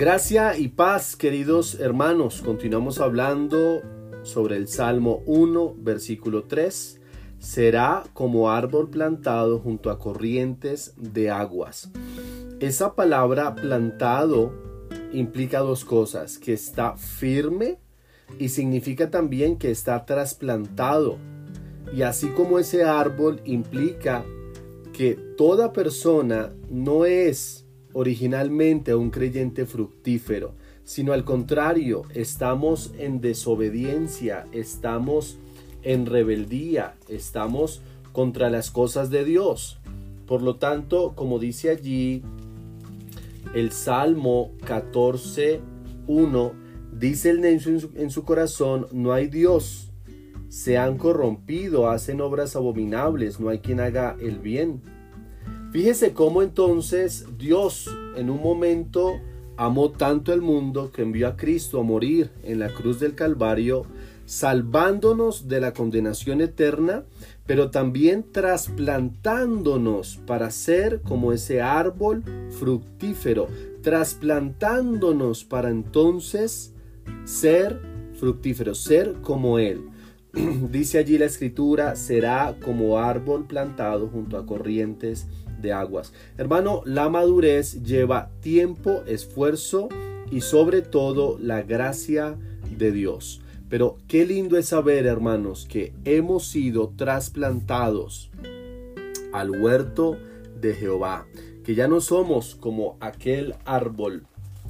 Gracia y paz, queridos hermanos. Continuamos hablando sobre el Salmo 1, versículo 3. Será como árbol plantado junto a corrientes de aguas. Esa palabra plantado implica dos cosas, que está firme y significa también que está trasplantado. Y así como ese árbol implica que toda persona no es originalmente un creyente fructífero, sino al contrario, estamos en desobediencia, estamos en rebeldía, estamos contra las cosas de Dios. Por lo tanto, como dice allí el Salmo 14, 1, dice el en su, en su corazón, no hay Dios, se han corrompido, hacen obras abominables, no hay quien haga el bien. Fíjese cómo entonces Dios en un momento amó tanto el mundo que envió a Cristo a morir en la cruz del Calvario, salvándonos de la condenación eterna, pero también trasplantándonos para ser como ese árbol fructífero, trasplantándonos para entonces ser fructífero, ser como Él. Dice allí la escritura, será como árbol plantado junto a corrientes de aguas. Hermano, la madurez lleva tiempo, esfuerzo y sobre todo la gracia de Dios. Pero qué lindo es saber, hermanos, que hemos sido trasplantados al huerto de Jehová, que ya no somos como aquel árbol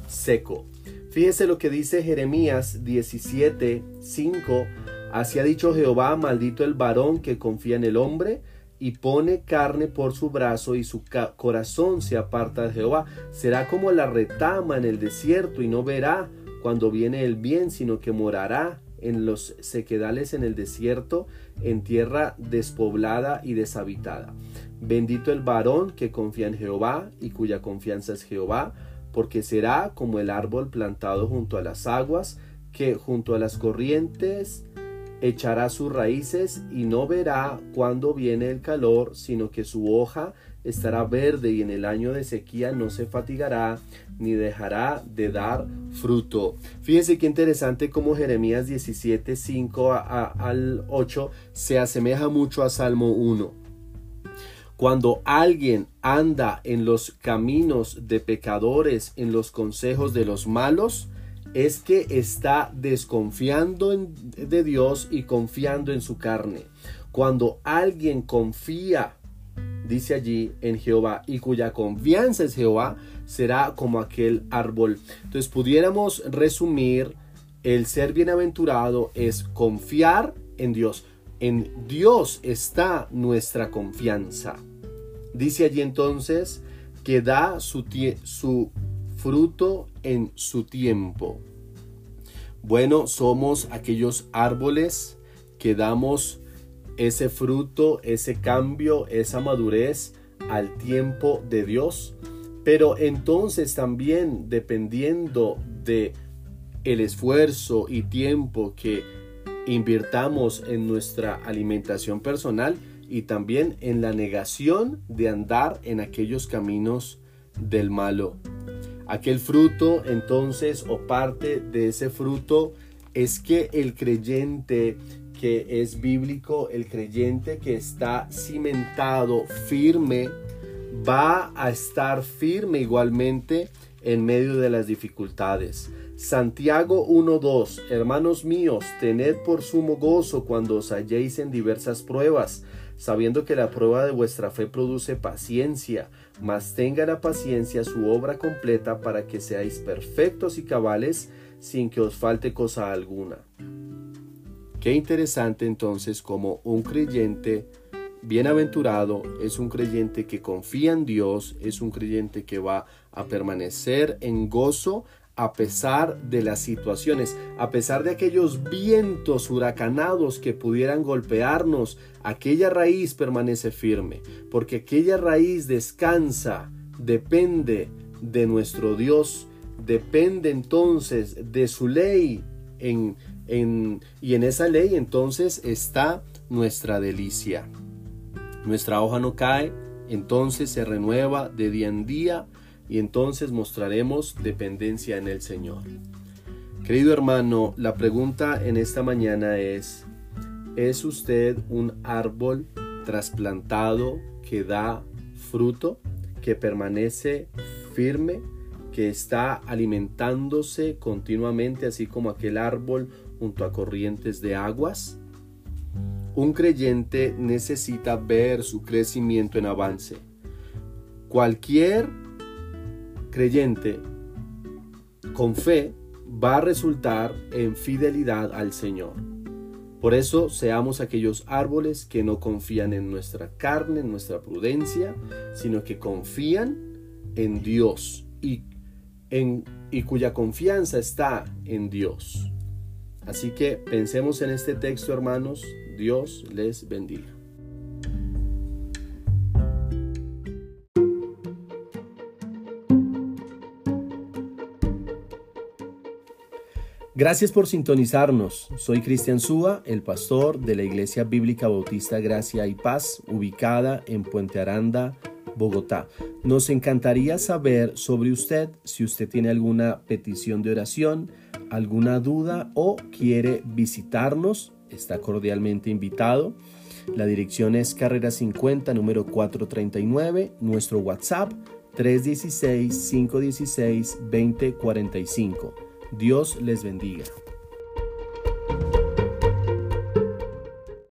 seco. Fíjese lo que dice Jeremías 17, 5. Así ha dicho Jehová, maldito el varón que confía en el hombre y pone carne por su brazo y su corazón se aparta de Jehová. Será como la retama en el desierto y no verá cuando viene el bien, sino que morará en los sequedales en el desierto, en tierra despoblada y deshabitada. Bendito el varón que confía en Jehová y cuya confianza es Jehová, porque será como el árbol plantado junto a las aguas, que junto a las corrientes echará sus raíces y no verá cuándo viene el calor, sino que su hoja estará verde y en el año de sequía no se fatigará ni dejará de dar fruto. Fíjense qué interesante como Jeremías 17, 5 al 8 se asemeja mucho a Salmo 1. Cuando alguien anda en los caminos de pecadores, en los consejos de los malos, es que está desconfiando de Dios y confiando en su carne. Cuando alguien confía, dice allí, en Jehová y cuya confianza es Jehová, será como aquel árbol. Entonces pudiéramos resumir, el ser bienaventurado es confiar en Dios. En Dios está nuestra confianza. Dice allí entonces que da su, su fruto en su tiempo. Bueno, somos aquellos árboles que damos ese fruto, ese cambio, esa madurez al tiempo de Dios. Pero entonces también dependiendo de el esfuerzo y tiempo que invirtamos en nuestra alimentación personal y también en la negación de andar en aquellos caminos del malo. Aquel fruto entonces o parte de ese fruto es que el creyente que es bíblico, el creyente que está cimentado firme, va a estar firme igualmente en medio de las dificultades. Santiago 1.2 Hermanos míos, tened por sumo gozo cuando os halléis en diversas pruebas, sabiendo que la prueba de vuestra fe produce paciencia, mas tenga la paciencia su obra completa para que seáis perfectos y cabales sin que os falte cosa alguna. Qué interesante entonces como un creyente bienaventurado es un creyente que confía en Dios, es un creyente que va a permanecer en gozo a pesar de las situaciones, a pesar de aquellos vientos huracanados que pudieran golpearnos, aquella raíz permanece firme, porque aquella raíz descansa, depende de nuestro Dios, depende entonces de su ley, en, en, y en esa ley entonces está nuestra delicia. Nuestra hoja no cae, entonces se renueva de día en día, y entonces mostraremos dependencia en el Señor. Querido hermano, la pregunta en esta mañana es, ¿es usted un árbol trasplantado que da fruto, que permanece firme, que está alimentándose continuamente, así como aquel árbol junto a corrientes de aguas? Un creyente necesita ver su crecimiento en avance. Cualquier creyente con fe va a resultar en fidelidad al Señor. Por eso seamos aquellos árboles que no confían en nuestra carne, en nuestra prudencia, sino que confían en Dios y, en, y cuya confianza está en Dios. Así que pensemos en este texto, hermanos. Dios les bendiga. Gracias por sintonizarnos. Soy Cristian Súa, el pastor de la Iglesia Bíblica Bautista Gracia y Paz, ubicada en Puente Aranda, Bogotá. Nos encantaría saber sobre usted si usted tiene alguna petición de oración, alguna duda o quiere visitarnos. Está cordialmente invitado. La dirección es Carrera 50, número 439. Nuestro WhatsApp 316-516-2045. Dios les bendiga.